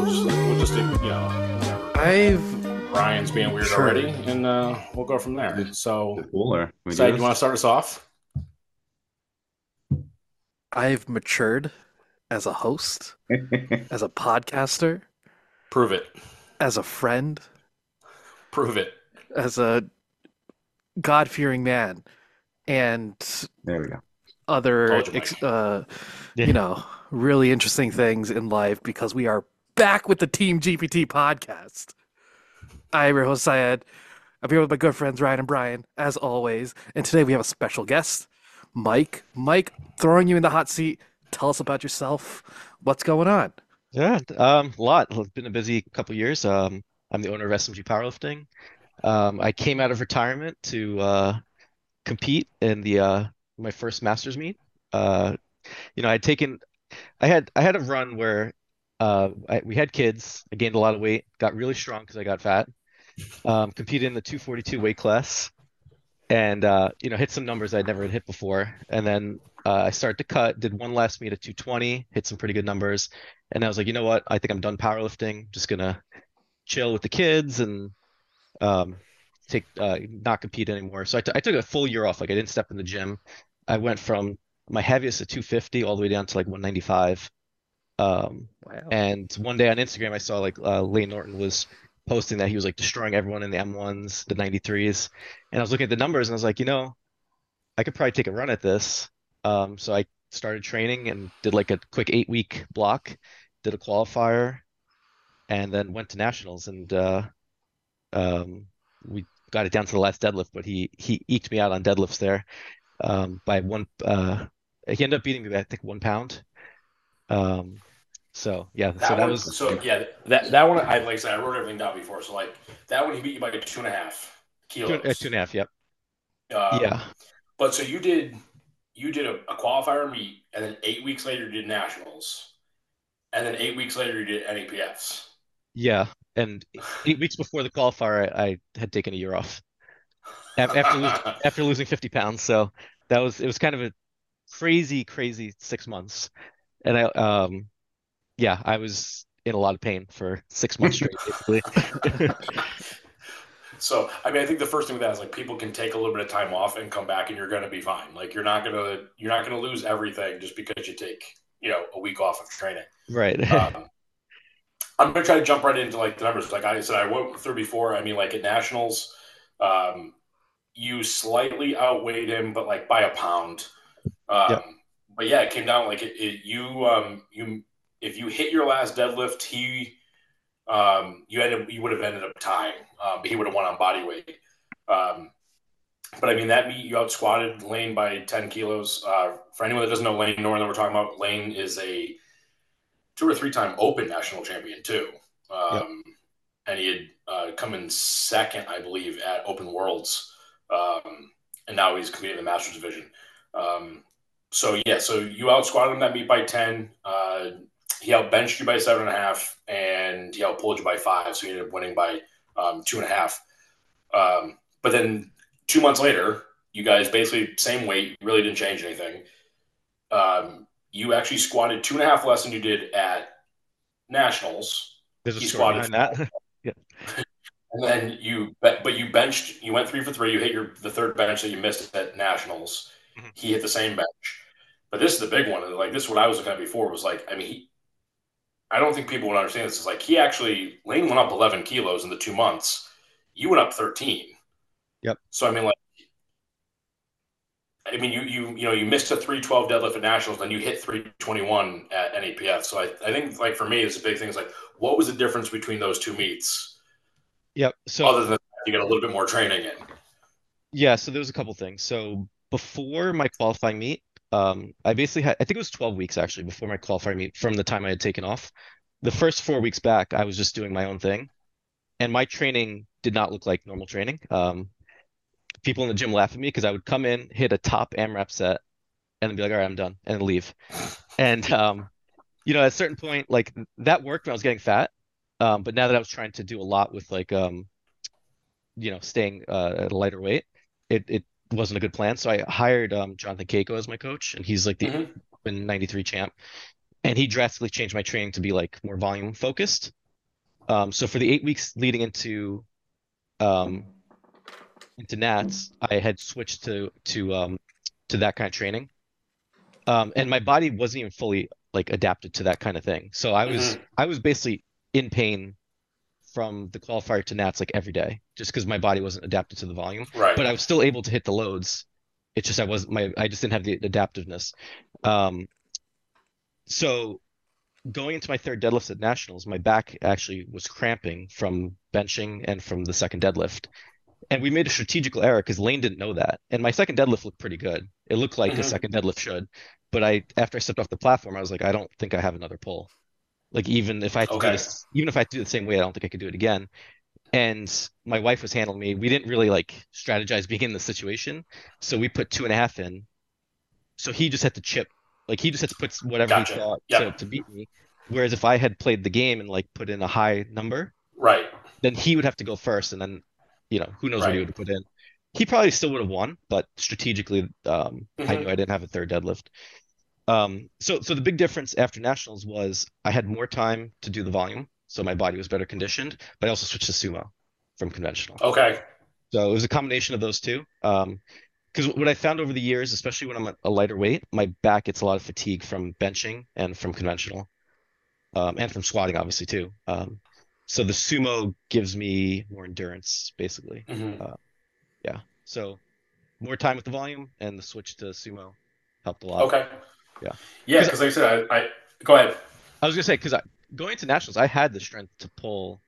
we'll just, we'll just you know, I've Ryan's being weird Sure. already, and uh, we'll go from there. So, Cooler. We Said, do you want to start us off? I've matured as a host, as a podcaster, Prove it. as a friend, Prove it. as a God-fearing man, and there we go. other you, ex uh, Yeah. you know, really interesting things in life because we are back with the Team GPT podcast. I'm your host Syed. I'm here with my good friends Ryan and Brian, as always, and today we have a special guest, Mike. Mike, throwing you in the hot seat. Tell us about yourself. What's going on? Yeah, um, a lot. It's been a busy couple years. Um, I'm the owner of SMG Powerlifting. Um, I came out of retirement to uh, compete in the uh, my first Masters meet. Uh, you know, I'd taken, I had I had a run where uh, I, we had kids. I gained a lot of weight, got really strong because I got fat. Um, competed in the 242 weight class, and uh, you know, hit some numbers I'd never hit before. And then uh, I started to cut. Did one last meet at 220, hit some pretty good numbers. And I was like, you know what? I think I'm done powerlifting. Just gonna chill with the kids and um, take uh, not compete anymore. So I, t- I took a full year off. Like I didn't step in the gym. I went from my heaviest at 250 all the way down to like 195. Um, Wow. and one day on Instagram, I saw like uh, Layne Norton was posting that he was like destroying everyone in the M1s, the 93s. And I was looking at the numbers and I was like, you know, I could probably take a run at this. Um, so I started training and did like a quick eight week block, did a qualifier, and then went to nationals. And uh, um, we got it down to the last deadlift, but he he eked me out on deadlifts there um, by one. Uh, he ended up beating me by I think one pound. Um, so yeah, so That that one, was so yeah, that that one. I like I said, I wrote everything down before. So like that one, he beat you by two and a half two, kilos. uh, two and a half. Yep. Um, Yeah. But so you did, you did a, a qualifier meet, and then eight weeks later you did nationals, and then eight weeks later you did NAPFs. Yeah, and eight weeks before the qualifier, I, I had taken a year off after after losing 50 pounds. So that was it was kind of a crazy, crazy six months. And I um yeah, I was in a lot of pain for six months straight, basically. So, I mean, I think the first thing with that is like people can take a little bit of time off and come back, and you're going to be fine. Like you're not gonna you're not gonna lose everything just because you take you know a week off of training. Right. Um, I'm gonna try to jump right into like the numbers. Like I said, I went through before. I mean, like at nationals, um, you slightly outweighed him, but like by a pound. Um, Yep. But yeah, it came down like it, it, you um, you if you hit your last deadlift, he um, you ended you would have ended up tying. Um, but he would have won on body weight. Um, but I mean that meet you out squatted Layne by ten kilos. Uh, for anyone that doesn't know Layne Norton that we're talking about, Layne is a two or three time Open national champion too. Um, And he had uh, come in second, I believe, at Open Worlds, um, and now he's competing in the Masters division. Um, so yeah, so you out squatted him that meet by ten. He out benched you by seven and a half, and he out pulled you by five. So he ended up winning by um, two and a half. Um, but then two months later, you guys basically same weight, really didn't change anything. Um, you actually squatted two and a half less than you did at nationals, There's a He squatted that. and then you but you benched. You went three for three. You hit your the third bench that you missed at nationals. Mhm. He hit the same bench. But this is the big one. Like this, is what I was looking at before was like, I mean, he, I don't think people would understand this. Is like he actually Layne went up 11 kilos in the two months. You went up 13. Yep. So I mean, like, I mean, you you you know you missed a 312 deadlift at nationals, then you hit 321 at NAPF. So I, I think like for me, it's a big thing. Is like, what was the difference between those two meets, Yep. So other than you get a little bit more training in? Yeah, so there was a couple things. So before my qualifying meet, um, I basically had, I think it was 12 weeks actually before my qualifying meet from the time I had taken off. The first four weeks back, I was just doing my own thing, and my training did not look like normal training. Um, people in the gym laugh at me because I would come in, hit a top AMRAP set, and then be like, all right, I'm done, and leave. And um, you know, at a certain point, like that worked when I was getting fat. Um, but now that I was trying to do a lot with like um, you know, staying uh, at a lighter weight, it it wasn't a good plan. So I hired um, Jonathan Cayco as my coach, and he's like the Mhm. Open 93 champ. and he drastically changed my training to be like more volume focused. Um, so for the eight weeks leading into um, into Nats, I had switched to to um, to that kind of training, um, and my body wasn't even fully like adapted to that kind of thing. So I was Mhm. I was basically in pain from the qualifier to Nats like every day, just because my body wasn't adapted to the volume. Right. But I was still able to hit the loads. It's just I wasn't my I just didn't have the adaptiveness. Um, so going into my third deadlift at nationals, my back actually was cramping from benching and from the second deadlift. And we made a strategical error because Layne didn't know that. And my second deadlift looked pretty good. It looked like a Mhm. second deadlift should. But I after I stepped off the platform, I was like, I don't think I have another pull. Like even if I Okay. this, even if I do it the same way, I don't think I could do it again. And my wife was handling me. We didn't really like strategize being in the situation. So we put two and a half in. So he just had to chip. Like he just had to put whatever he thought Yep. to, to beat me. Whereas if I had played the game and like put in a high number, Right. then he would have to go first, and then, you know, who knows what he would have put in. He probably still would have won, but strategically, um, I Mhm. knew I didn't have a third deadlift. Um, so so the big difference after nationals was I had more time to do the volume, so my body was better conditioned, but I also switched to sumo from conventional. Okay. So it was a combination of those two. Um, because what I found over the years, especially when I'm a lighter weight, my back gets a lot of fatigue from benching and from conventional, um, and from squatting, obviously too. Um, so the sumo gives me more endurance, basically. Mhm. Yeah. So more time with the volume and the switch to sumo helped a lot. Okay. Yeah. Yeah, because like I said, I, I go ahead. I was gonna say because going to nationals, I had the strength to pull,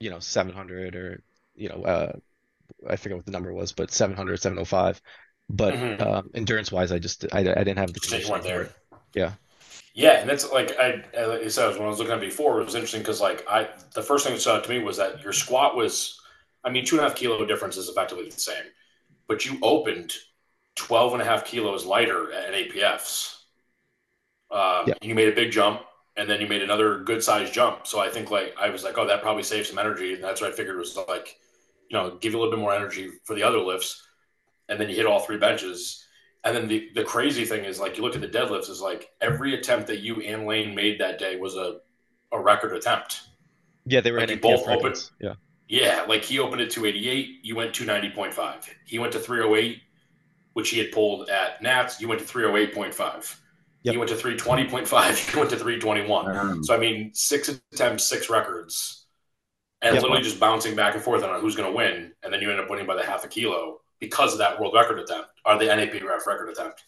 you know, 700 or you know, uh, I forget what the number was, but 700, 705. But Mhm. um, endurance wise, I just I, I didn't have the Just weren't there. it. Yeah. Yeah, and that's like I, I like I said when I was looking at it before, it was interesting because like I the first thing that stood out to me was that your squat was, I mean, two and a half kilo difference is effectively the same, but you opened 12 and a half kilos lighter at APFs. Um, Yeah. You made a big jump, and then you made another good size jump. So I think like I was like, oh, that probably saves some energy, and that's what I figured was like, you know, give you a little bit more energy for the other lifts, and then you hit all three benches. And then the, the crazy thing is like you look at the deadlifts is like every attempt that you and Layne made that day was a, a record attempt. Yeah, they were Like, both records. Yeah. Yeah, like he opened at 288, you went 290.5. He went to 308, which he had pulled at Nats. You went to 308.5. Yep. He went to 320.5. You went to 321. Um, So I mean, six attempts, six records, and Yep. literally just bouncing back and forth on who's going to win, and then you end up winning by the half a kilo because of that world record attempt or the NAPRF record attempt.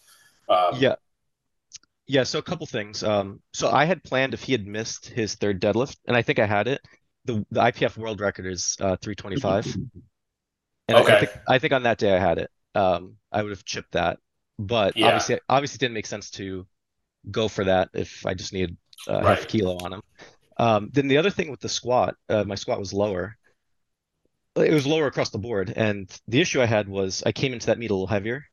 Um, Yeah. Yeah, so a couple things. Um, so I had planned if he had missed his third deadlift, and I think I had it. The the IPF world record is uh 325. And I- I Okay. think I think on that day I had it. Um, I would have chipped that. But Yeah. obviously obviously it didn't make sense to go for that if I just needed uh, half a kilo on him. Um, then the other thing with the squat, uh, my squat was lower. It was lower across the board, and the issue I had was I came into that meet a little heavier,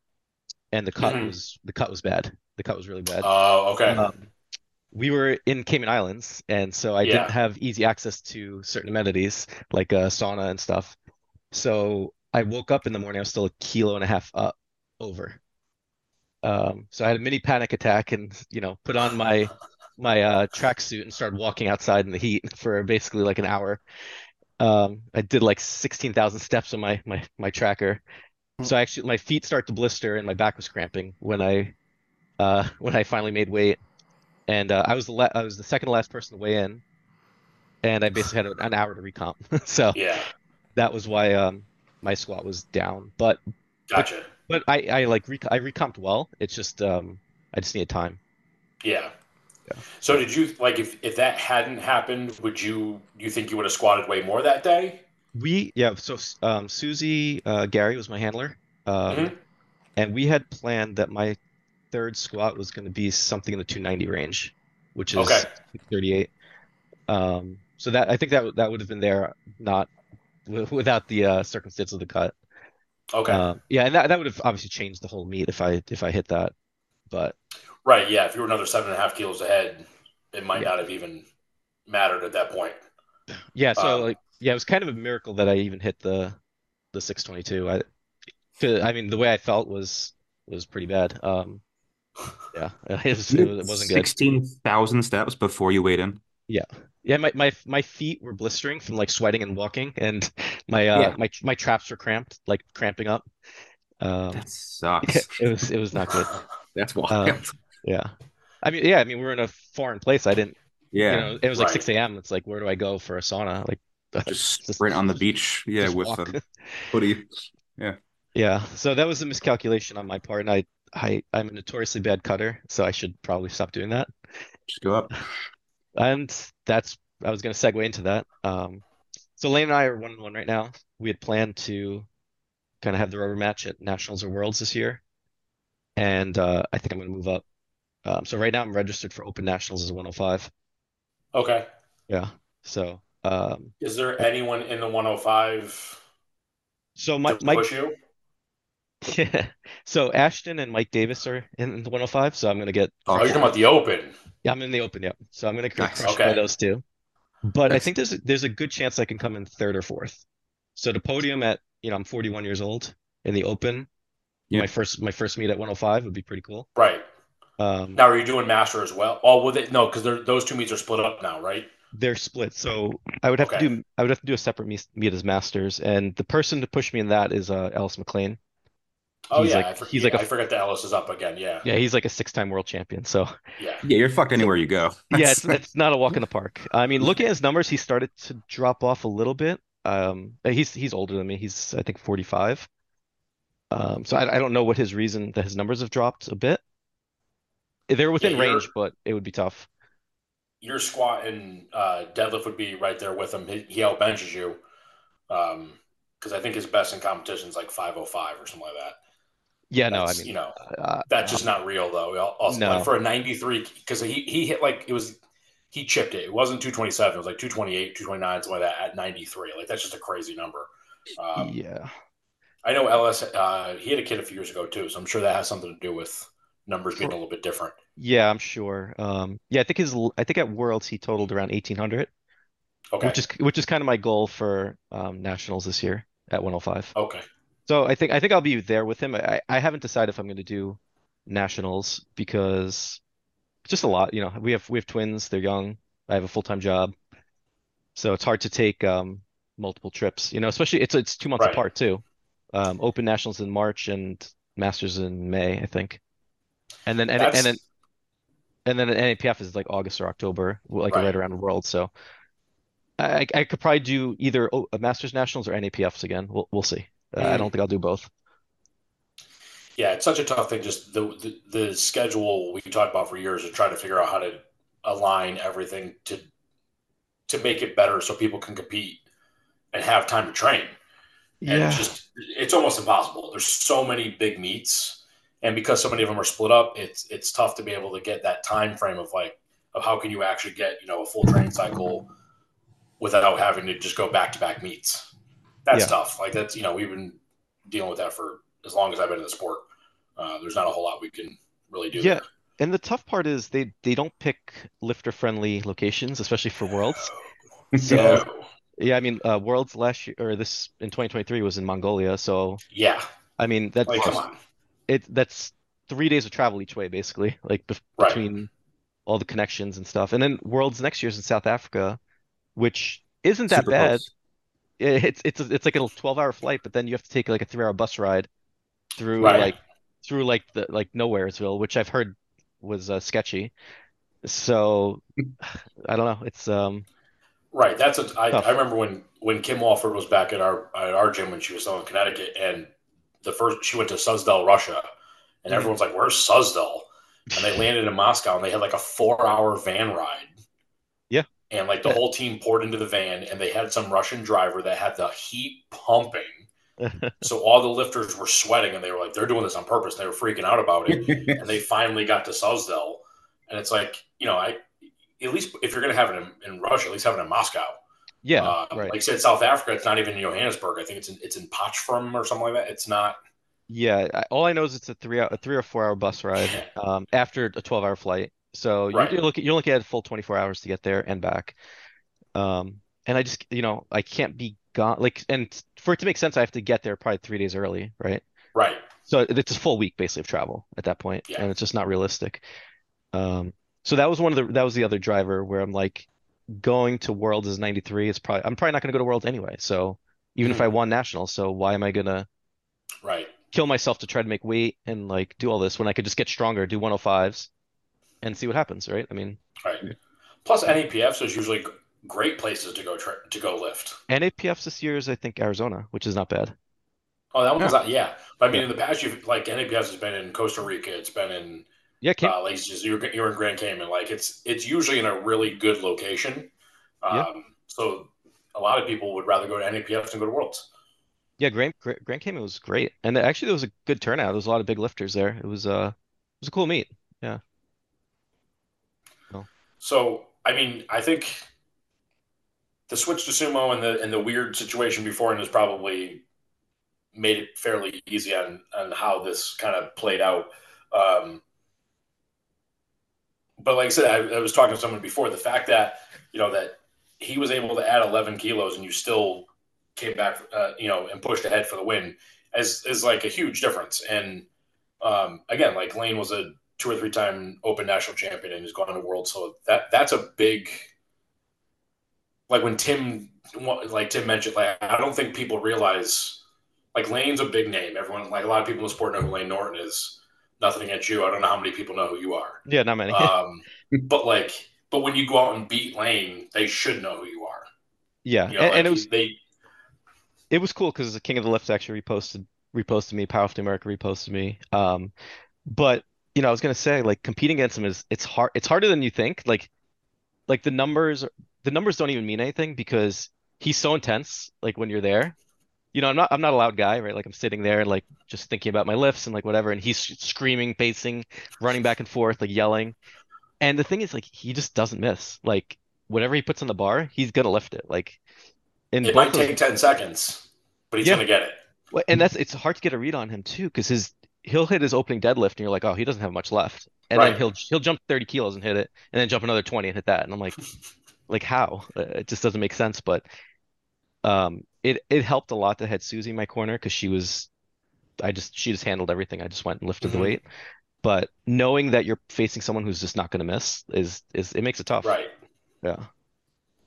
and the cut Mhm. was the cut was bad. The cut was really bad. Oh, okay. Um, we were in Cayman Islands, and so I Yeah. didn't have easy access to certain amenities like a sauna and stuff. So I woke up in the morning, I was still a kilo and a half up over. Um, so I had a mini panic attack and, you know, put on my my uh tracksuit and started walking outside in the heat for basically like an hour. Um, I did like 16,000 steps on my my my tracker. So I actually my feet start to blister and my back was cramping when I uh when I finally made weight. And uh, I was the la I was the second to last person to weigh in, and I basically had an hour to recomp. So yeah, that was why um my squat was down. But gotcha. but I I like rec I recomped well. It's just um I just needed time. Yeah. Yeah. So did you like if if that hadn't happened, would you you think you would have squatted way more that day? We yeah so um Susie uh, Gary was my handler, um, Mhm. and we had planned that my third squat was going to be something in the 290 range, which is Okay. 38. Um, so that I think that would- that would have been there, not without the uh, circumstance of the cut. Okay. Um, yeah, and that that would have obviously changed the whole meet if I if I hit that. But right. Yeah. If you were another seven and a half kilos ahead, it might Yeah. not have even mattered at that point. yeah, so Um, like yeah, it was kind of a miracle that I even hit the the 622. I 'cause, I mean the way I felt was was pretty bad. Um, Yeah, it, was, it, was, it wasn't good. 16,000 steps before you weighed in. Yeah. Yeah, my, my my feet were blistering from like sweating and walking, and my uh Yeah. my my traps were cramped, like cramping up. Um, That sucks. it was it was not good. That's Uh, yeah. I mean, yeah, I mean, we were in a foreign place. I didn't, Yeah, you know, it was like Right. 6 a.m. It's like, where do I go for a sauna? Like, Just just sprint on the beach. Yeah, with walk. a hoodie. Yeah. So that was a miscalculation on my part, and I I I'm a notoriously bad cutter, so I should probably stop doing that. Just go up. And that's I was going to segue into that. Um, so Layne and I are one on one right now. We had planned to kind of have the rubber match at Nationals or Worlds this year, and uh, I think I'm going to move up. Um, so right now I'm registered for Open Nationals as a 105. Okay. Yeah. So um, Is there anyone in the 105 so my my you? yeah. So Ashton and Mike Davis are in the 105. So I'm going to get Oh, you're talking about the Open. yeah I'm in the Open. Yep. So I'm going to Nice. Okay. those two. But I think there's a, there's a good chance I can come in third or fourth. So the podium at, you know, I'm 41 years old in the open. Yeah. My first my first meet at 105 would be pretty cool. Right. Um, Now, are you doing Master as well? Oh, well, they, no, because those two meets are split up now, right? they're split. So I would have to do I would have to do a separate meet, meet as masters, and the person to push me in that is uh, Ellis McLean. Oh, He's yeah. like- I, for, he's like a- I forget the Ellis is up again. Yeah. Yeah, he's like a six-time world champion. So Yeah. Yeah, you're fucked anywhere you go. yeah, it's it's not a walk in the park. I mean, looking at his numbers, he started to drop off a little bit. Um, he's he's older than me. He's I think 45. Um, so I, I don't know what his reason that his numbers have dropped a bit. They're within you're- range, but it would be tough. Your squat and uh, deadlift would be right there with him. He, he outbenches you. Um, because I think his best in competition is like 505 or something like that. Yeah, no, I mean, you know, uh, that's just not real though. Also, No. for a 93, because he, he hit like it was, he chipped it. It wasn't 227. It was like 228, 229, something like that at 93. Like that's just a crazy number. Um, yeah, I know Ellis, uh, he had a kid a few years ago too. So I'm sure that has something to do with numbers being a little bit different. yeah, I'm sure. Um, yeah, I think his I think at Worlds he totaled around 1800, Okay. which is which is kind of my goal for um, nationals this year at 105. okay. So I think I think I'll be there with him. I I haven't decided if I'm going to do nationals because just a lot. You know, we have we have twins. They're young. I have a full-time job, so it's hard to take um, multiple trips. You know, especially it's it's two months Right. apart too. Um, Open Nationals in March and Masters in May, I think. And then and, That's, and then and then an NAPF is like August or October, like Right. right around the world. So I I could probably do either Masters Nationals or NAPFs again. We'll we'll see. Uh, I don't think I'll do both. yeah, it's such a tough thing. Just the, the, the schedule we talked about for years of trying to figure out how to align everything to, to make it better so people can compete and have time to train. And it's just it's almost impossible. There's so many big meets, and because so many of them are split up, it's it's tough to be able to get that time frame of like of how can you actually get you know a full training cycle without having to just go back to back meets. That's Yeah. tough. Like that's you know we've been dealing with that for as long as I've been in the sport. Uh, there's not a whole lot we can really do. Yeah. And the tough part is they they don't pick lifter friendly locations, especially for Worlds. So there. yeah, I mean uh, Worlds last year or this in 2023 was in Mongolia. So yeah, I mean that's like come on, it that's three days of travel each way basically, like bef Right. between all the connections and stuff. And then Worlds next year's in South Africa, which isn't that Super bad. close. It's it's it's like a 12 hour flight, but then you have to take like a three hour bus ride through Right. like through like the like Nowheresville, which I've heard was uh, sketchy. So I don't know. It's um Right. That's a. I, Tough. I remember when when Kim Walford was back at our at our gym when she was still in Connecticut, and the first she went to Suzdal, Russia, and Mhm. everyone's like, "Where's Suzdal?" And they landed in Moscow, and they had like a four hour van ride. And like the whole team poured into the van, and they had some Russian driver that had the heat pumping. So all the lifters were sweating, and they were like, "They're doing this on purpose." They were freaking out about it and they finally got to Suzdal. And it's like, you know, I at least if you're going to have it in, in Russia, at least have it in Moscow. yeah, Uh, right. Like I said, South Africa, it's not even in Johannesburg. I think it's in, it's in Potchefstroom or something like that. It's not. Yeah, all I know is it's a three hour, a three or four hour bus ride um, after a 12 hour flight. So you're, Right. you're looking you're looking at a full 24 hours to get there and back. Um, and I just, you know, I can't be gone like and for it to make sense, I have to get there probably three days early, right? Right. So it's a full week basically of travel at that point, Yeah. and it's just not realistic. Um, so that was one of the that was the other driver where I'm like, going to Worlds is 93. It's probably I'm probably not going to go to Worlds anyway. So even if I won national, so why am I gonna Right. kill myself to try to make weight and like do all this when I could just get stronger, do 105s, and see what happens, right? I mean, Right. Plus, NAPFs is usually great places to go tra- to go lift. NAPFs this year is I think Arizona, which is not bad. Oh, that one's not. Yeah, but I mean, in the past, you've like NAPFs has been in Costa Rica. It's been in Yeah, Cam- uh, like just you're, you're in Grand Cayman. Like it's it's usually in a really good location. Um, Yeah. So a lot of people would rather go to NAPFs than go to Worlds. yeah, Grand Grand Cayman was great, and actually there was a good turnout. There was a lot of big lifters there. It was uh, it was a cool meet. So I mean, I think the switch to sumo and the and the weird situation before beforehand has probably made it fairly easy on on how this kind of played out. Um, but like I said, I, I was talking to someone before. The fact that you know that he was able to add 11 kilos and you still came back, uh, you know, and pushed ahead for the win is is like a huge difference. And um, again, like Layne was a two or three time Open national champion and has gone to World, so that that's a big. Like when Tim, like Tim mentioned, like I don't think people realize, like Layne's a big name. Everyone, like a lot of people in the sport know who Layne Norton is. Nothing against you. I don't know how many people know who you are. Yeah, not many. Um, but like, but when you go out and beat Layne, they should know who you are. yeah, You know, and, like, and it was they it was cool because the King of the Lift actually reposted reposted me, Powerlifting America reposted me. Um, but you know, I was gonna say like competing against him is it's hard. It's harder than you think. Like, like the numbers the numbers don't even mean anything because he's so intense. Like when you're there, you know, I'm not I'm not a loud guy, right? Like I'm sitting there and like just thinking about my lifts and like whatever, and he's screaming, pacing, running back and forth, like yelling. And the thing is, like he just doesn't miss. Like whatever he puts on the bar, he's gonna lift it. Like in it might take ten seconds, but he's Yeah. gonna get it. well, and that's it's hard to get a read on him too, because his he'll hit his opening deadlift, and you're like, oh, he doesn't have much left, and then he'll he'll jump 30 kilos and hit it, and then jump another 20 and hit that, and I'm like, like how? Uh, It just doesn't make sense. But um, it it helped a lot to had Susie in my corner because she was, I just she just handled everything. I just went and lifted the Mhm. weight. But knowing that you're facing someone who's just not going to miss is is it makes it tough. Right. Yeah.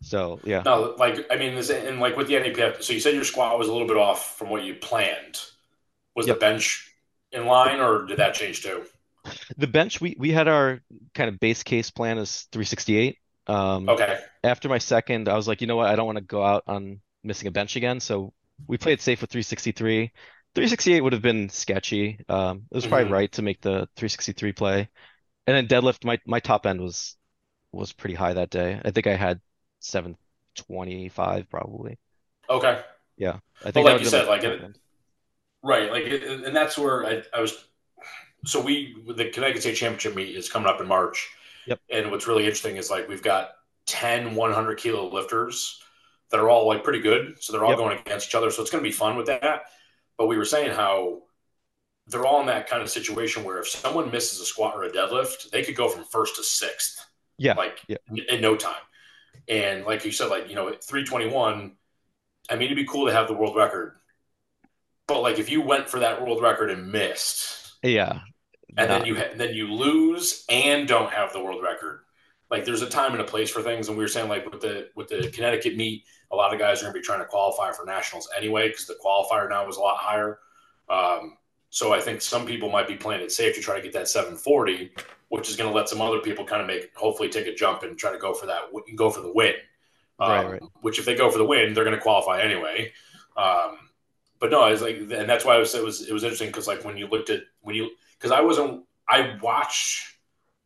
So yeah. No, like I mean, and like with the NAPF, so you said your squat was a little bit off from what you planned. Was Yep. the bench in line, or did that change too? The bench we we had our kind of base case plan as 368. Um, Okay. after my second, I was like, you know what? I don't want to go out on missing a bench again. So we played safe with 363. 368 would have been sketchy. Um, it was probably Mhm. right to make the 363 play. And then deadlift, my my top end was was pretty high that day. I think I had 725 probably. Okay. Yeah. I think like you said, like it-. Right. Like, and that's where I, I was. So we the Connecticut State Championship meet is coming up in March. Yep. And what's really interesting is like we've got 10 100 kilo lifters that are all like pretty good. So they're all Yep. going against each other. So it's going to be fun with that. But we were saying how they're all in that kind of situation where if someone misses a squat or a deadlift, they could go from first to sixth. Yeah, Like yeah. in- no time. And like you said, like, you know, at 321, I mean, it'd be cool to have the world record. But like if you went for that world record and missed, Yeah. and Nah. then you ha- then you lose and don't have the world record. Like there's a time and a place for things, and we were saying like with the with the Connecticut meet, a lot of guys are going to be trying to qualify for nationals anyway because the qualifier now was a lot higher. Um, so I think some people might be playing it safe to try to get that 740, which is going to let some other people kind of make hopefully take a jump and try to go for that go for the win. Um, Right, right. Which if they go for the win, they're going to qualify anyway. Um, but no, I was like, and that's why I was it was it was interesting because like when you looked at when you because I wasn't I watched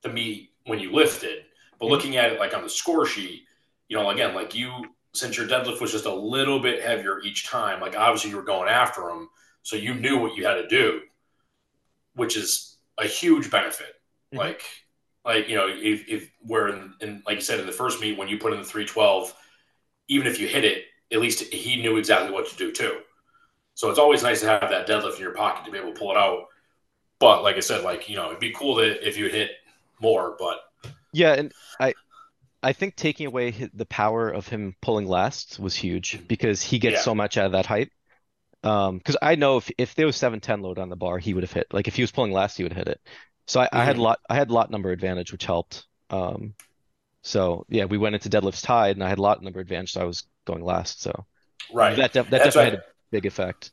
the meet when you lifted, but Mhm. looking at it like on the score sheet, you know, again, like you since your deadlift was just a little bit heavier each time, like obviously you were going after them, so you knew what you had to do, which is a huge benefit. Mhm. Like, like you know, if if we're in, in like you said in the first meet when you put in the three twelve, even if you hit it, at least he knew exactly what to do too. So it's always nice to have that deadlift in your pocket to be able to pull it out. But like I said, like you know, it'd be cool to if you hit more. But Yeah, and I I think taking away the power of him pulling last was huge because he gets Yeah. so much out of that height. Um, because I know if if there was 710 load on the bar, he would have hit. Like if he was pulling last, he would hit it. So I, I had Mhm. lot I had lot number advantage, which helped. Um, so yeah, we went into deadlifts tied, and I had lot number advantage, so I was going last. So Right. that def that definitely had a big effect.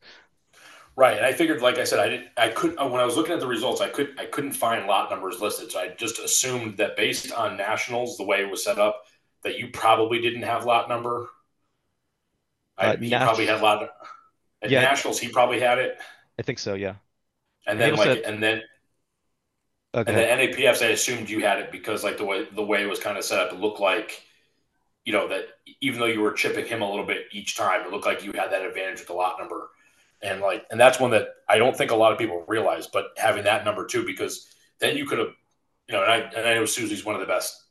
Right, and I figured, like I said, I didn't, I couldn't. uh, When I was looking at the results, I couldn't. I couldn't find lot numbers listed. So I just assumed that based on nationals, the way it was set up, that you probably didn't have lot number. I, Uh, he nat- probably had lot. At Yeah. nationals, he probably had it, I think so. Yeah. and then like, and then Okay. and then NAPFs, I assumed you had it because like the way the way it was kind of set up, it looked like, you know, that even though you were chipping him a little bit each time, it looked like you had that advantage with the lot number, and like, and that's one that I don't think a lot of people realize, but having that number too, because then you could have, you know, and I and I know Susie's one of the best.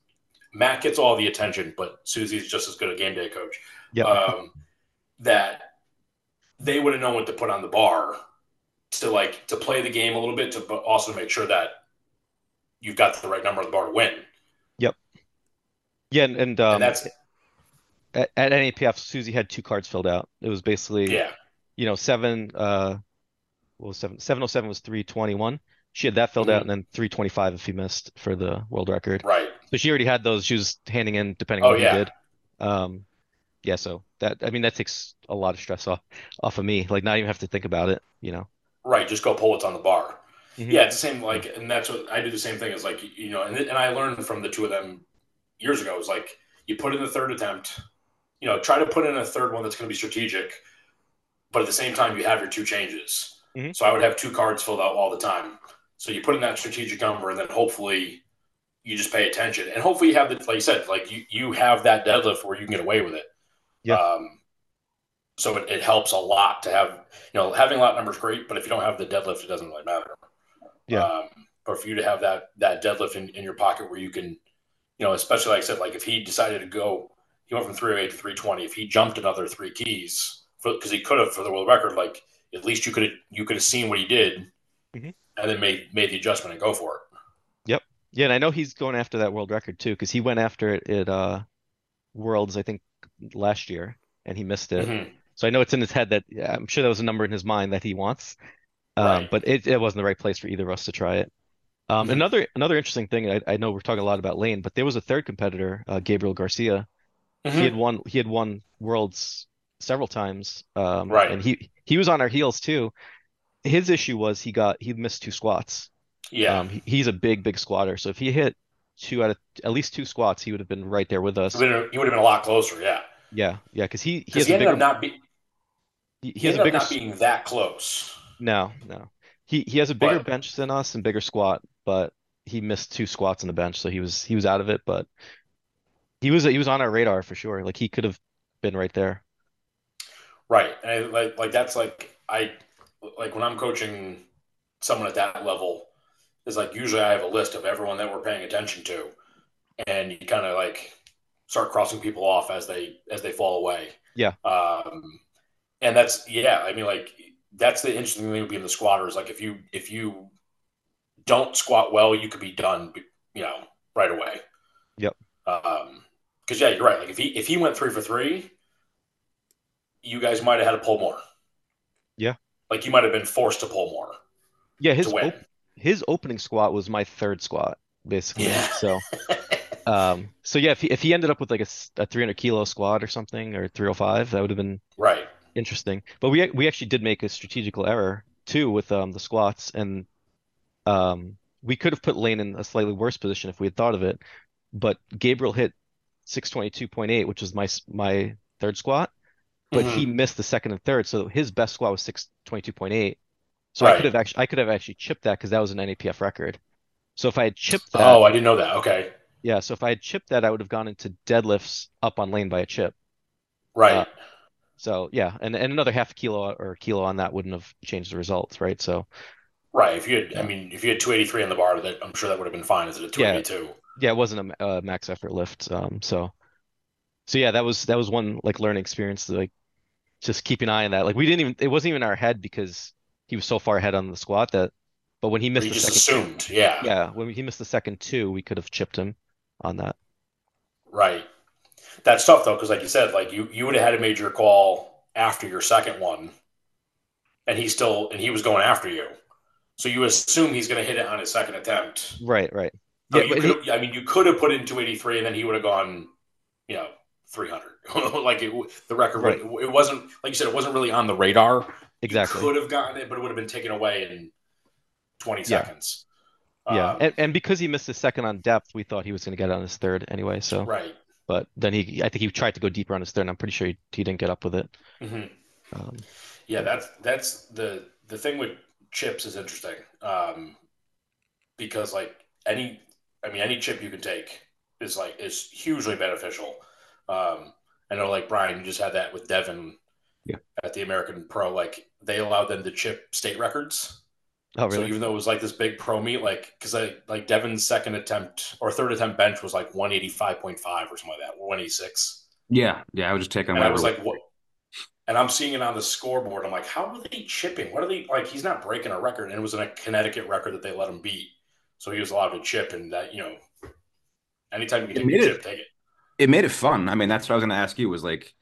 Matt gets all the attention, but Susie's just as good a game day coach. Yeah. Um, that they would have known what to put on the bar to like to play the game a little bit to but also make sure that you've got the right number on the bar to win. Yeah, and, and um and that's at, at NAPF, Susie had two cards filled out. It was basically yeah, you know, seven uh what was seven seven oh seven was three twenty one. She had that filled out Mhm. and then three twenty five if he missed for the world record. right. So she already had those. She was handing in depending Oh, on what yeah. he did. Um yeah, so that I mean that takes a lot of stress off off of me. Like not even have to think about it, you know. Right, just go pull what's on the bar. Mhm. Yeah, it's the same. Like, and that's what I do. The same thing as like you know, and and I learned from the two of them years ago. Is like you put in the third attempt, you know, try to put in a third one that's going to be strategic, but at the same time you have your two changes. Mhm. So I would have two cards filled out all the time. So you put in that strategic number, and then hopefully you just pay attention, and hopefully you have the like you said, like you you have that deadlift where you can get away with it. Yeah. Um, so it, it helps a lot to have you know having a lot numbers great, but if you don't have the deadlift, it doesn't really matter. Yeah. Um, but for you to have that that deadlift in, in your pocket where you can, you know, especially like I said, like if he decided to go, he went from 308 to 320. If he jumped another three keys, because he could have for the world record, like at least you could have you could have seen what he did, Mhm. and then made made the adjustment and go for it. Yep. Yeah, and I know he's going after that world record too, because he went after it at uh Worlds, I think, last year, and he missed it. Mhm. So I know it's in his head that yeah, I'm sure that was a number in his mind that he wants. Um, Right. but it, it wasn't the right place for either of us to try it. Um, Mhm. another another interesting thing, I, I know we're talking a lot about Layne, but there was a third competitor, uh, Gabriel Garcia. He Mhm. had won he had won Worlds several times. Um, Right. and he he was on our heels too. His issue was he got he missed two squats. Yeah, Um, he, he's a big big squatter, so if he hit two out of at least two squats, he would have been right there with us. he would have he been a lot closer. Yeah, Yeah, yeah, because he he because has he ended bigger up not be, he, he he has a ended up bigger not being that close. No, no. He he has a bigger But- bench than us and bigger squat, but he missed two squats on the bench, so he was he was out of it, but he was he was on our radar for sure. Like he could have been right there. Right. And I, like like that's like I like when I'm coaching someone at that level is like usually I have a list of everyone that we're paying attention to and you kind of like start crossing people off as they as they fall away. Yeah. Um and that's yeah, I mean like that's the interesting thing with being the squatters like if you if you don't squat well, you could be done, you know, right away. Yep. Um cuz yeah, you're right. Like if he if he went 3 for 3, you guys might have had to pull more. Yeah. Like you might have been forced to pull more Yeah, his op his opening squat was my third squat, basically. Yeah. So um so yeah, if he if he ended up with like a 300 kilo squat or something or 305, that would have been right. Interesting. But we we actually did make a strategical error too with um the squats and um we could have put Layne in a slightly worse position if we had thought of it. But Gabriel hit 622.8, which was my my third squat, but Mhm. he missed the second and third, so his best squat was 622.8. So I could have actually I could have actually chipped that because that was an NAPF record. So if I had chipped that, Oh, I didn't know that. Okay. yeah, so if I had chipped that, I would have gone into deadlifts up on Layne by a chip. Right. Uh, So yeah, and, and another half a kilo or kilo on that wouldn't have changed the results, right? So right. If you had Yeah. I mean if you had 283 on the bar that I'm sure that would have been fine Is it a 282. yeah, it wasn't a ma- uh, max effort lift. Um, so so yeah, that was that was one like learning experience. To like just keep an eye on that. Like we didn't even it wasn't even our head because he was so far ahead on the squat that. But when he missed the just second, assumed. Yeah. yeah, when he missed the second two, we could have chipped him on that. Right. That's tough though, because like you said, like you you would have had a major call after your second one, and he still and he was going after you. So you assume he's going to hit it on his second attempt. Right, right. So Yeah, you could, I mean, you could have put it in 283, and then he would have gone, you know, 300. like it, the record, Right. would it wasn't like you said, it wasn't really on the radar. Exactly. Could have gotten it, but it would have been taken away in 20 Yeah. seconds. Yeah, Um, and, and because he missed his second on depth, we thought he was going to get it on his third anyway. So, right. But then he, I think he tried to go deeper on his third. And I'm pretty sure he, he didn't get up with it. hmm Um, Yeah, that's that's the the thing with chips is interesting um, because like any, I mean, any chip you can take is like is hugely beneficial. Um, I know, like Brian, you just had that with Devin Yeah. at the American Pro. Like they allowed them to chip state records. Oh, So even though it was like this big pro meet, like because I like Devin's second attempt or third attempt bench was like one eighty five point five or something like that, one eighty six. Yeah, yeah. I was just taking And I was like, what? And I'm seeing it on the scoreboard. I'm like, how are they chipping? What are they like? He's not breaking a record, and it was in a Connecticut record that they let him beat. So he was allowed to chip, and that you know, anytime you can take chip, take it. it made it fun. I mean, that's what I was going to ask you was like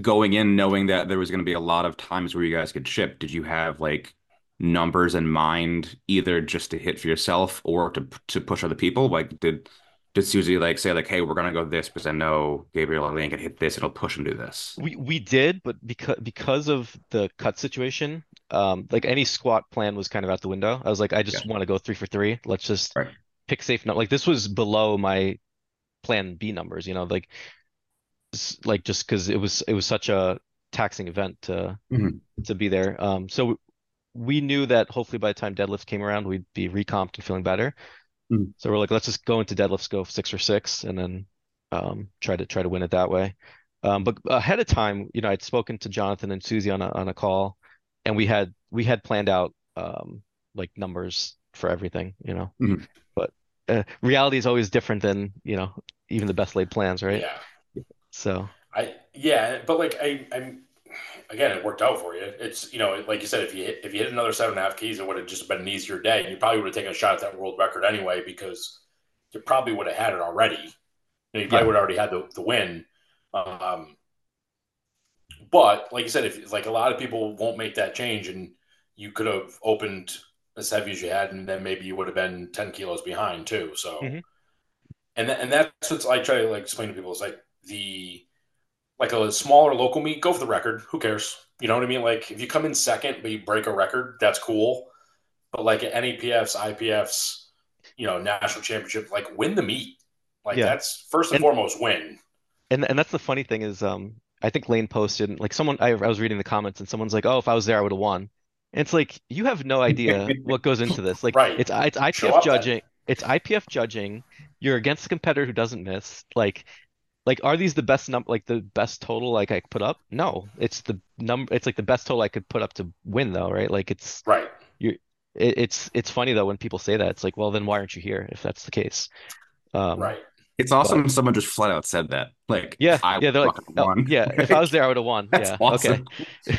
going in knowing that there was going to be a lot of times where you guys could chip. Did you have like numbers in mind, either just to hit for yourself or to to push other people? Like, did did Susie like say like, "Hey, we're going to go this because I know Gabriel Layne can hit this, it'll push him to this." We we did, but because because of the cut situation, um, like any squat plan was kind of out the window. I was like, I just want to go three for three. Let's just Right. pick safe. No, like this was below my plan B numbers. You know, like like just because it was it was such a taxing event to Mhm. to be there. Um, so we knew that hopefully by the time deadlifts came around, we'd be recomped and feeling better. Mhm. So we're like, let's just go into deadlifts, go six or six, and then um, try to try to win it that way. Um, but ahead of time, you know, I'd spoken to Jonathan and Susie on a on a call, and we had we had planned out um, like numbers for everything, you know. Mhm. But uh, reality is always different than you know even the best laid plans, right? Yeah, So I yeah, but like I I'm again, it worked out for you. It's you know, like you said, if you hit if you hit another seven and a half keys, it would have just been an easier day, and you probably would have taken a shot at that world record anyway because you probably would have had it already. You, know, you probably Yeah. would have already had the, the win. Um, but like you said, if like a lot of people won't make that change, and you could have opened as heavy as you had, and then maybe you would have been ten kilos behind too. So, Mhm. and that, and that's what I try to like explain to people is like the like a smaller local meet, go for the record. Who cares? You know what I mean? Like if you come in second but you break a record, that's cool. But like at NAPFs, IPFs, you know, national championship, like win the meet. Like Yeah. that's first and, And- foremost win. And and that's the funny thing is, um, I think Layne posted like someone I, I was reading the comments and someone's like, "Oh, if I was there, I would have won." And it's like you have no idea what goes into this. Like Right. it's it's IPF then. judging. It's IPF judging. You're against a competitor who doesn't miss. Like like are these the best num like the best total like I could put up? No, it's the number. It's like the best total I could put up to win though, right? Like it's Right. You, it, it's it's funny though when people say that. It's like, well, then why aren't you here if that's the case? Um, Right. It's awesome when someone just flat out said that. Like, Yeah, I yeah, they're like, fucking "Oh, yeah, if I was there, I would have won. That's Yeah, awesome. okay.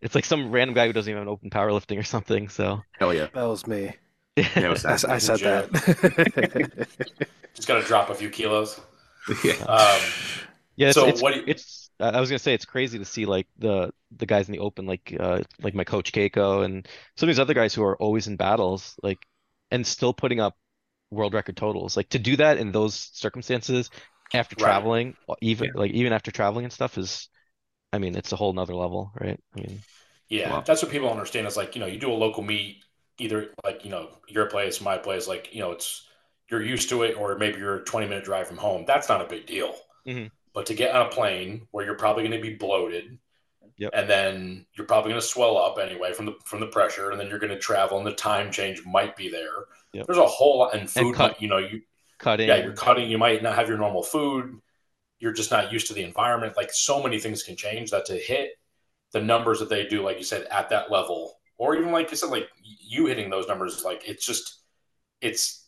It's like some random guy who doesn't even have an open powerlifting or something. So Hell yeah. That was me. Yeah, was I, I said that. Just got to drop a few kilos. yeah. Um, yeah, it's So it's, what you- it's I I was gonna say it's crazy to see like the the guys in the open like uh like my coach Cayco and some of these other guys who are always in battles like and still putting up world record totals. Like to do that in those circumstances after Right. traveling, even Yeah. like even after traveling and stuff is, I mean, it's a whole nother level, right? I mean, Yeah, Wow. that's what people don't understand. Is like you know, you do a local meet, either like you know your place, my place, like you know, it's you're used to it, or maybe you're a 20 minute drive from home. That's not a big deal. Mhm. But to get on a plane where you're probably going to be bloated, Yep. and then you're probably going to swell up anyway from the from the pressure, and then you're going to travel, and the time change might be there. Yep. There's a whole lot, and food. cut- you know, you cutting. yeah, you're cutting. You might not have your normal food. You're just not used to the environment. Like so many things can change. That to hit the numbers that they do, like you said, at that level, or even like you said, like you hitting those numbers, like it's just it's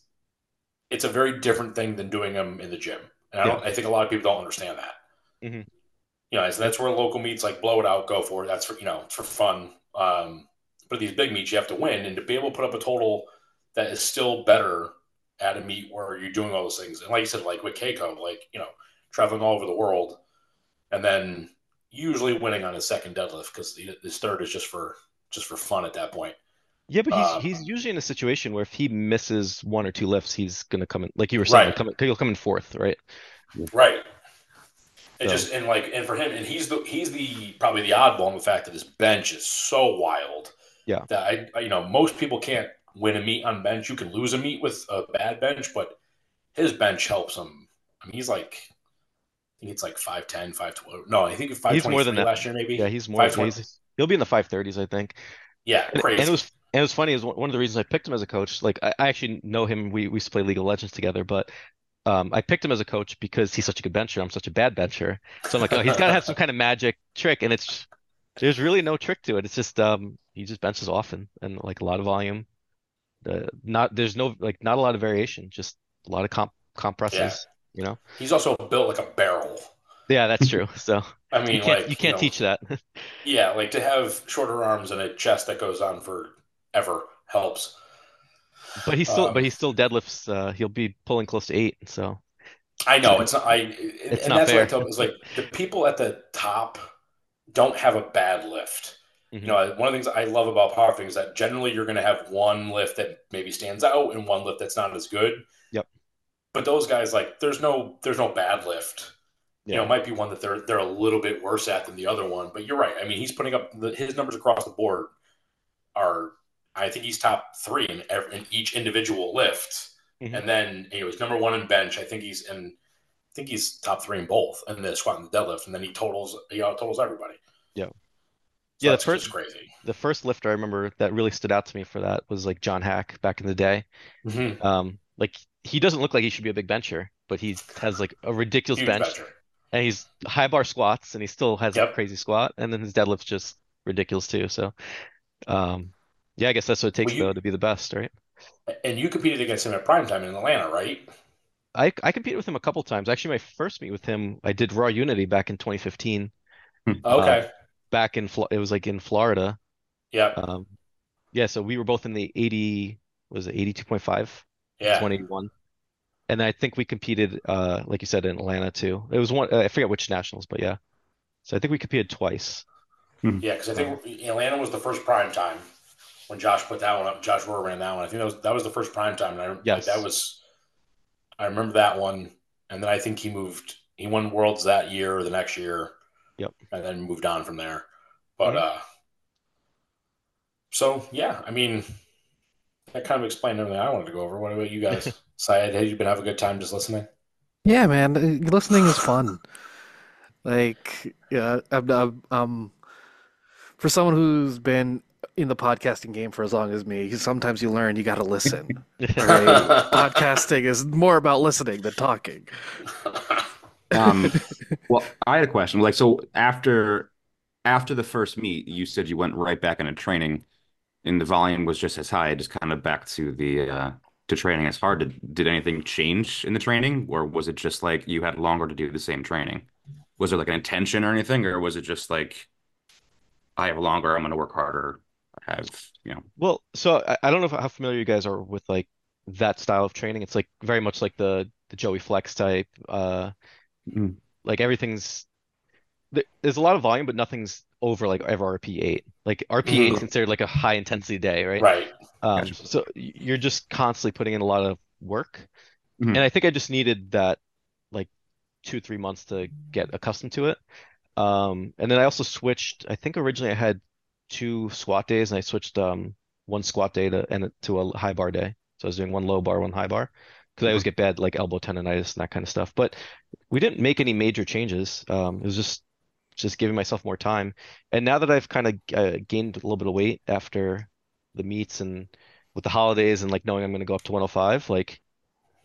it's a very different thing than doing them in the gym. And I don't. I think a lot of people don't understand that. Mhm. You know, so that's where local meets like blow it out, go for it. That's for you know, it's for fun. Um, but these big meets, you have to win, and to be able to put up a total that is still better at a meet where you're doing all those things. And like you said, like with Cayco, like, you know, traveling all over the world and then usually winning on his second deadlift because his third is just for just for fun at that point. Yeah, but he's Um, he's usually in a situation where if he misses one or two lifts, he's gonna come in like you were saying, Right. come in, he'll come in fourth, right? Right. And So- just and like and for him and he's the he's the probably the oddball in the fact that his bench is so wild. Yeah. That I, I you know most people can't win a meet on bench. You can lose a meet with a bad bench, but his bench helps him. I mean, he's like I think it's like 5'10", 5'12". No, I think five He's more than that. last year maybe. Yeah, he's more. He's, he'll be in the five thirties, I think. Yeah, And, crazy. and it was and it was funny is one of the reasons I picked him as a coach. Like I, I actually know him. We we used to play League of Legends together, but um, I picked him as a coach because he's such a good bencher. I'm such a bad bencher, so I'm like, oh, he's got to have some kind of magic trick, and it's there's really no trick to it. It's just um, he just benches often and like a lot of volume. Uh, not there's no like not a lot of variation, just a lot of comp compresses. You know? He's also built like a barrel. Yeah, that's true. So I mean, you can't like you can't know, teach that. Yeah, like to have shorter arms and a chest that goes on for ever helps. But he still Um, but he still deadlifts. Uh, he'll be pulling close to eight. So I know it's not. I It's and not that's what I fair. tell them is like the people at the top don't have a bad lift. Mhm. You know, one of the things I love about powerlifting is that generally you're going to have one lift that maybe stands out and one lift that's not as good. Yep. But those guys, like, there's no there's no bad lift. You know, it might be one that they're they're a little bit worse at than the other one. But you're right. I mean, he's putting up the, his numbers across the board are. I think he's top three in, every, in each individual lift. Mhm. And then he was number one in bench. I think he's in. I think he's top three in both, and the squat and the deadlift, and then he totals. He out totals everybody. Yeah. So Yeah, the that's first- just crazy. the first lifter I remember that really stood out to me for that was like Jon Haack back in the day. Mm-hmm. Um, like he doesn't look like he should be a big bencher, but he has like a ridiculous Huge bench bencher. and he's high bar squats and he still has a crazy squat and then his deadlift's just ridiculous too. So, um, yeah, I guess that's what it takes Well, you- though to be the best, right? And you competed against him at prime time in Atlanta, right? I I competed with him a couple times. Actually, my first meet with him, I did Raw Unity back in 2015. Okay. Back in it was like in Florida. yeah. Um, yeah, so we were both in the 80 was it 82.5? Yeah. 21. And I think we competed, uh, like you said, in Atlanta too. It was one, uh, I forget which nationals, but yeah. So I think we competed twice. Yeah, because I think Atlanta was the first prime time when Josh put that one up. Josh Rohr ran that one. I think that was that was the first prime time, and I Yes. that was. I remember that one, and then I think he moved. He won worlds that year or the next year. Yep. And then moved on from there, but Mhm. uh. So yeah, I mean, that kind of explained everything I wanted to go over. What about you guys? Syed, have you been having a good time just listening? Yeah, man, uh, listening is fun. Like, yeah, I'm, I'm, um, for someone who's been in the podcasting game for as long as me, sometimes you learn you got to listen. Right? Podcasting is more about listening than talking. Um, well, I had a question. Like, so after after the first meet, you said you went right back into training, and the volume was just as high, just kind of back to the uh, to training as hard. Did did anything change in the training, or was it just like you had longer to do the same training? Was there like an intention or anything, or was it just like I have longer, I'm going to work harder? Have, you know, Well, so I, I don't know if, how familiar you guys are with like that style of training. It's like very much like the the Joey Flexx type. Uh, Mm. like everything's there, there's a lot of volume, but nothing's over like ever RP eight. Like RP eight is considered like a high intensity day, right? right. Um, Gotcha. so you're just constantly putting in a lot of work. Mhm. And I think I just needed that like two, three months to get accustomed to it. Um, and then I also switched, I think originally I had two squat days and I switched um one squat day to and to a high bar day. So I was doing one low bar, one high bar. Because I always get bad like elbow tendonitis and that kind of stuff. But we didn't make any major changes. Um, it was just just giving myself more time. And now that I've kind of uh, gained a little bit of weight after the meets and with the holidays and like knowing I'm going to go up to 105, like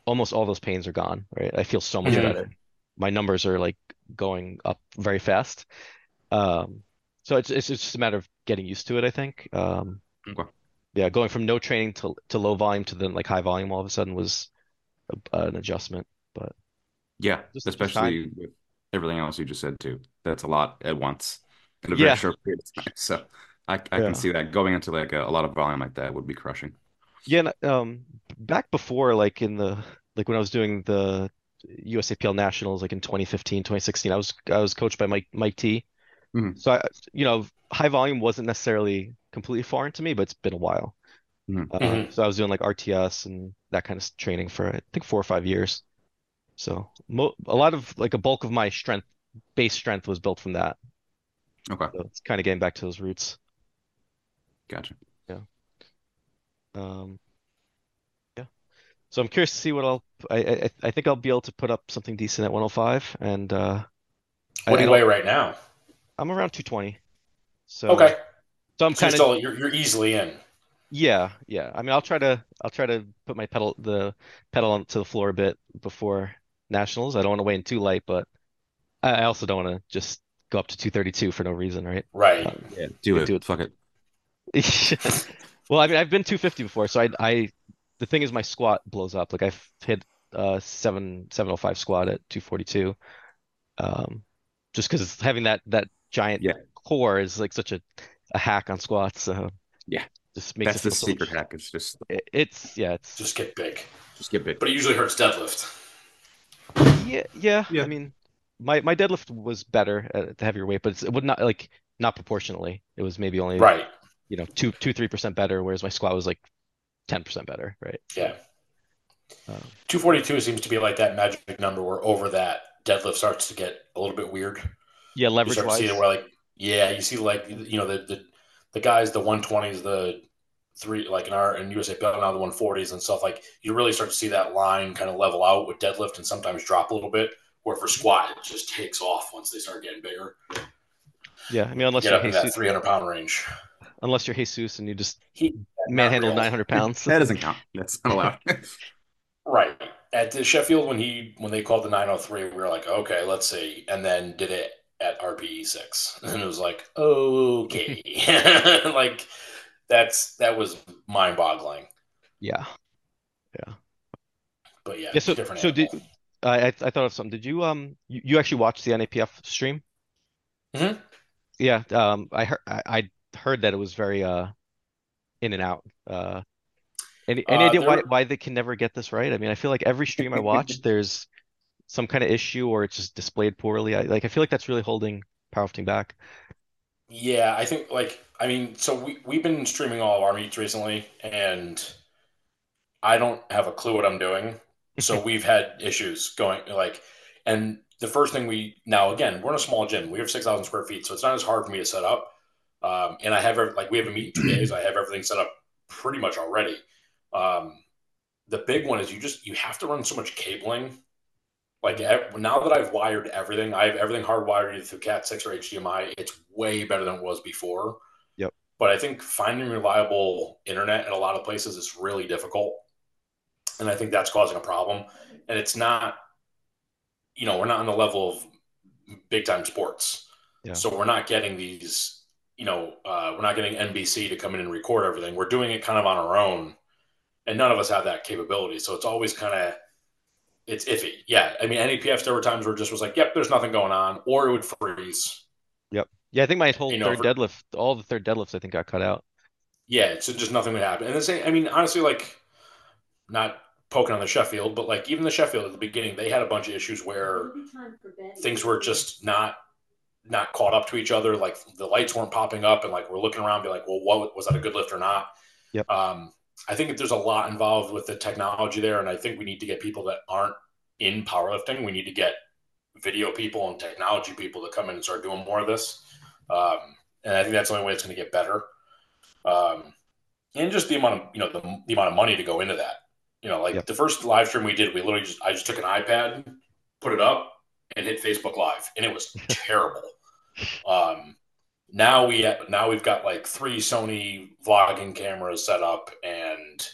almost all those pains are gone, right? I feel so much Mhm. better. My numbers are like going up very fast. Um, so it's it's just a matter of getting used to it, I think. Um, Okay. yeah, going from no training to to low volume to then like high volume all of a sudden was a, an adjustment. But yeah, especially with everything else you just said too. That's a lot at once in a Yeah. very short period of time. So I, I Yeah. can see that going into like a, a lot of volume like that would be crushing. Yeah, and, um, back before, like in the like when I was doing the USAPL Nationals, like in 2015, 2016, I was I was coached by Mike Mike T. Mhm. So I, you know, high volume wasn't necessarily completely foreign to me, but it's been a while. Mhm. Uh, Mhm. so I was doing like RTS and that kind of training for I think four or five years. So mo a lot of like a bulk of my strength, base strength was built from that. Okay, So it's kind of getting back to those roots. gotcha. Yeah. Um, yeah. So I'm curious to see what I'll. I I, I think I'll be able to put up something decent at 105, and uh, What do I you don't- weigh right now? I'm around 220. So Okay, so I'm so you're kind of still you're, you're easily in. yeah yeah. I mean I'll try to I'll try to put my pedal the pedal onto the floor a bit before nationals. I don't want to weigh in too light, but I I also don't want to just go up to 232 for no reason, right? Right. Um, Yeah, do it. do it. Fuck it. Well, I mean, I've been 250 before, so I, I, the thing is, my squat blows up. Like I've hit uh seven 705 squat at 242, um, just because having that that giant Yeah. core is like such a a hack on squats. So Yeah. just makes That's the so secret much- hack. It's just it- it's yeah, it's Just get big. just get big. But it usually hurts deadlift. yeah, yeah. Yeah. I mean, my my deadlift was better at the heavier weight, but it's, it would not like not proportionally. It was maybe only Right. you know two two three percent better, whereas my squat was like 10% better, right? Yeah. Um, 242 seems to be like that magic number where over that deadlift starts to get a little bit weird. Yeah, You leverage start wise. see where like yeah, you see like you know the the, the guys the 120s the three like in our in USAPL now the 140s and stuff like you really start to see that line kind of level out with deadlift and sometimes drop a little bit. Where for mm-hmm. squat it just takes off once they start getting bigger. Yeah, I mean, unless Get you're up in that 300 pound range. Unless you're Jesus and you just He- manhandle 900 pounds. That doesn't count. That's not allowed. Right. At the Sheffield when he when they called the 903, we were like, okay, let's see. And then did it at RPE six. And it was like, okay. like that's that was mind boggling. Yeah. Yeah, but yeah, Yeah, so different so did. I I I thought of something. Did you um you, you actually watched the NAPF stream? Mhm. Yeah, um I heard I, I heard that it was very uh in and out. Uh any any Uh, idea why why they can never get this right? I mean, I feel like every stream I watch there's some kind of issue or it's just displayed poorly. I like I feel like that's really holding powerlifting back. Yeah, I think like I mean, so we we've been streaming all of our meets recently, and I don't have a clue what I'm doing. So we've had issues going like, and the first thing we now again we're in a small gym. We have six thousand square feet, so it's not as hard for me to set up. Um, and I have like we have a meet in two days. I have everything set up pretty much already. Um, the big one is you just you have to run so much cabling. Like now that I've wired everything, I have everything hardwired either through Cat six or HDMI. It's way better than it was before. Yep. But I think finding reliable internet in a lot of places is really difficult, and I think that's causing a problem. And it's not, you know, we're not on the level of big time sports, Yeah. so we're not getting these. You know, uh, we're not getting NBC to come in and record everything. We're doing it kind of on our own, and none of us have that capability. So it's always kind of it's iffy. Yeah, I mean NAPF there were times where it just was like, yep, there's nothing going on, or it would freeze. Yep. Yeah, I think my whole You know, third for- deadlift, all the third deadlifts I think got cut out. Yeah, so just nothing would happen. And the same, I mean, honestly, like not poking on the Sheffield, but like even the Sheffield at the beginning, they had a bunch of issues where things were just not not caught up to each other. Like the lights weren't popping up, and like we're looking around, be like, well, what was that a good lift or not? Yep. Um, I think that there's a lot involved with the technology there, and I think we need to get people that aren't in powerlifting. We need to get video people and technology people to come in and start doing more of this. Um, and I think that's the only way it's going to get better. Um, and just the amount of you know the, the amount of money to go into that. You know, like the first live stream we did, we literally just I just took an iPad, put it up, and hit Facebook Live, and it was terrible. Um, now we now we've got like three Sony vlogging cameras set up and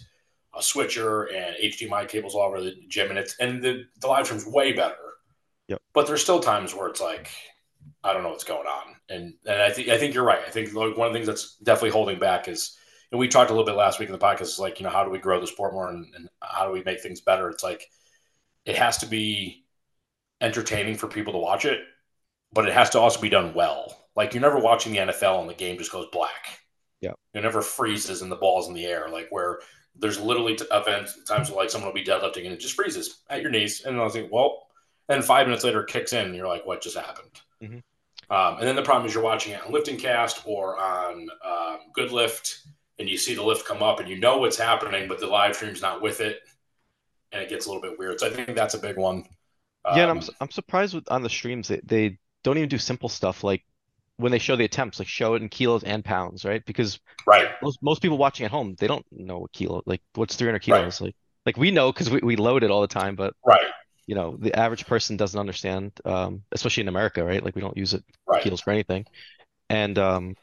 a switcher and HDMI cables all over the gym, and it's and the the live stream's way better. Yep. But there's still times where it's like I don't know what's going on, and and I think I think you're right. I think like one of the things that's definitely holding back is, and we talked a little bit last week in the podcast, is like you know how do we grow the sport more and, and how do we make things better? It's like it has to be entertaining for people to watch it, but it has to also be done well. Like you're never watching the NFL and the game just goes black. Yeah. It never freezes and the ball's in the air. Like where there's literally t- events times where like someone will be deadlifting and it just freezes at your knees, and I was like, well, and five minutes later it kicks in, and you're like, what just happened? Mhm. Um, and then the problem is you're watching it on Lifting Cast or on um, Good Lift, and you see the lift come up, and you know what's happening, but the live stream's not with it, and it gets a little bit weird. So I think that's a big one. Yeah, and I'm Um, I'm surprised with on the streams they, they don't even do simple stuff like when they show the attempts, like show it in kilos and pounds, right? Because right. most most people watching at home, they don't know what kilo, like what's 300 Right. kilos, like like we know because we, we load it all the time, but Right. you know the average person doesn't understand, um, especially in America, right? Like we don't use it Right. kilos for anything, and um,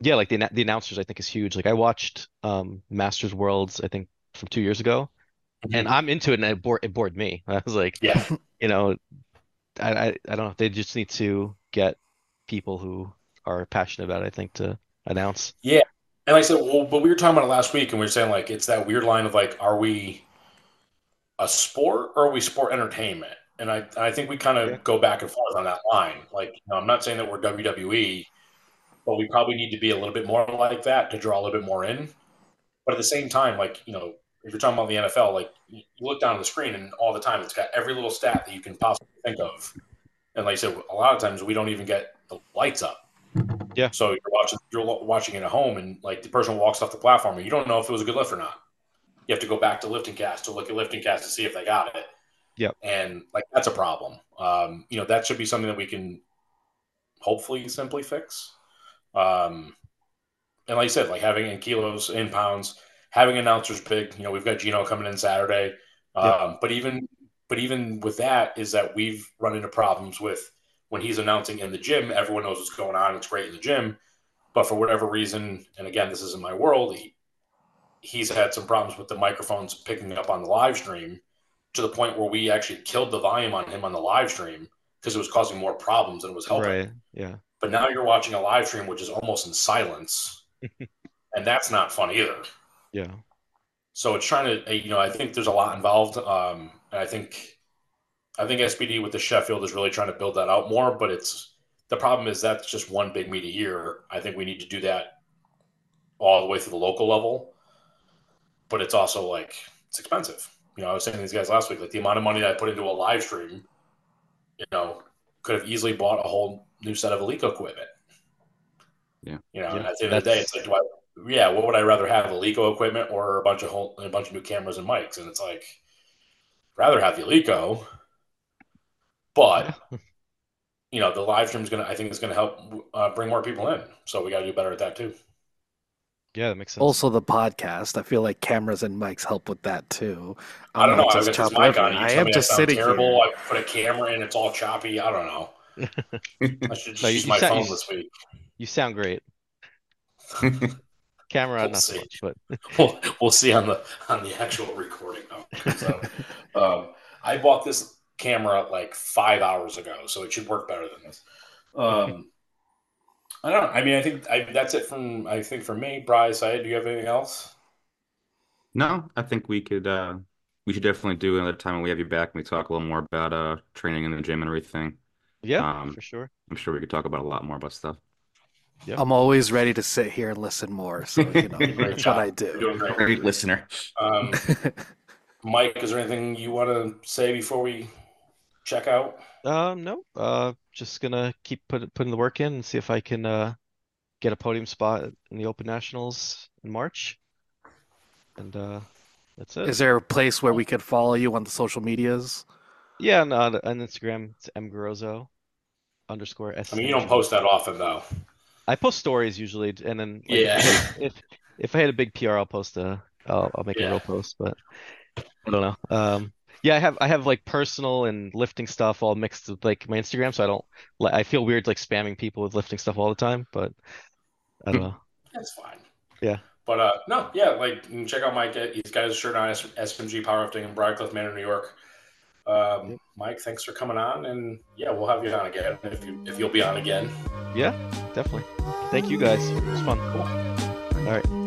yeah, like the the announcers I think is huge. Like I watched um Masters Worlds I think from two years ago, and I'm into it, and it bored it bored me. I was like, Yeah. you know, I, I I don't know. They just need to get people who are passionate about it, I think, to announce. Yeah. And like I said, well, but we were talking about it last week, and we were saying like it's that weird line of like, are we a sport or are we sport entertainment? And I, I think we kind of Yeah. go back and forth on that line. Like, you know, I'm not saying that we're WWE, but we probably need to be a little bit more like that to draw a little bit more in. But at the same time, like, you know, if you're talking about the NFL, like you you look down at the screen and all the time it's got every little stat that you can possibly think of. And like I said, a lot of times we don't even get the lights up. Yeah. So you're watching you're watching it at home, and like the person walks off the platform, and you don't know if it was a good lift or not. You have to go back to lifting cast to look at lifting cast to see if they got it. Yep. And like that's a problem. Um, you know that should be something that we can hopefully simply fix. Um, and like I said, like having in kilos, in pounds, having announcers big. You know, we've got Gino coming in Saturday. Um, Yeah. But even but even with that, is that we've run into problems with when he's announcing in the gym. Everyone knows what's going on. It's great in the gym, but for whatever reason, and again, this isn't my world. He, he's had some problems with the microphones picking up on the live stream to the point where we actually killed the volume on him on the live stream because it was causing more problems than it was helping. Right. Yeah. But now you're watching a live stream which is almost in silence, and that's not fun either. Yeah. So it's trying to, you know, I think there's a lot involved, um, and I think, I think SBD with the Sheffield is really trying to build that out more. But it's the problem is that's just one big meet a year. I think we need to do that all the way through the local level. But it's also like it's expensive. You know, I was saying to these guys last week, like the amount of money that I put into a live stream, you know, could have easily bought a whole new set of Eleiko equipment. Yeah. You know, Yeah, at the end of the day, it's like, do I, yeah, what would I rather have, Eleiko equipment or a bunch of whole, a bunch of new cameras and mics? And it's like, rather have the Eleiko, but you know, the live stream is gonna, I think, is gonna help uh, bring more people in. So we got to do better at that too. Yeah, that makes sense. Also, the podcast. I feel like cameras and mics help with that too. I don't I'm know. not I've just got this chopping mic on. You I am just that sitting terrible. here. I put a camera in. It's all choppy. I don't know. I should just No, you- use you my sound- phone you- this week. You sound great. Camera, We'll not see. much, but we'll, we'll see on the on the actual recording. though. So, um, I bought this camera like five hours ago, so it should work better than this. Um, I don't know. I mean, I think I, that's it from I think for me. Bryce, I do you have anything else? No, I think we could uh we should definitely do another time when we have you back and we talk a little more about uh training in the gym and everything. yeah, Um, for sure. I'm sure we could talk about a lot more about stuff. I'm always ready to sit here and listen more. So you know, that's job. what I You're do. doing great. Great listener. Um, Mike, is there anything you want to say before we check out? Um, no, uh, just gonna keep put, putting the work in and see if I can uh get a podium spot in the Open Nationals in March. And uh, that's it. Is there a place where we could follow you on the social medias? Yeah, and on, on Instagram, it's mgarozo underscore S. I mean, you don't post that often though. I post stories usually, and then like, Yeah. if, if if I had a big PR, I'll post a I'll, I'll make a Yeah. real post, but I don't know. Um, yeah, I have I have like personal and lifting stuff all mixed with like my Instagram, so I don't I feel weird like spamming people with lifting stuff all the time, but I don't know. That's fine. Yeah. But uh, no, yeah, like you can check out Mike. uh, He's got his shirt on SMG Powerlifting in Briarcliff Manor, New York. Um, Mike, thanks for coming on, and yeah, we'll have you on again if you if you'll be on again. Yeah, definitely. Thank you guys. It was fun. Cool. All right.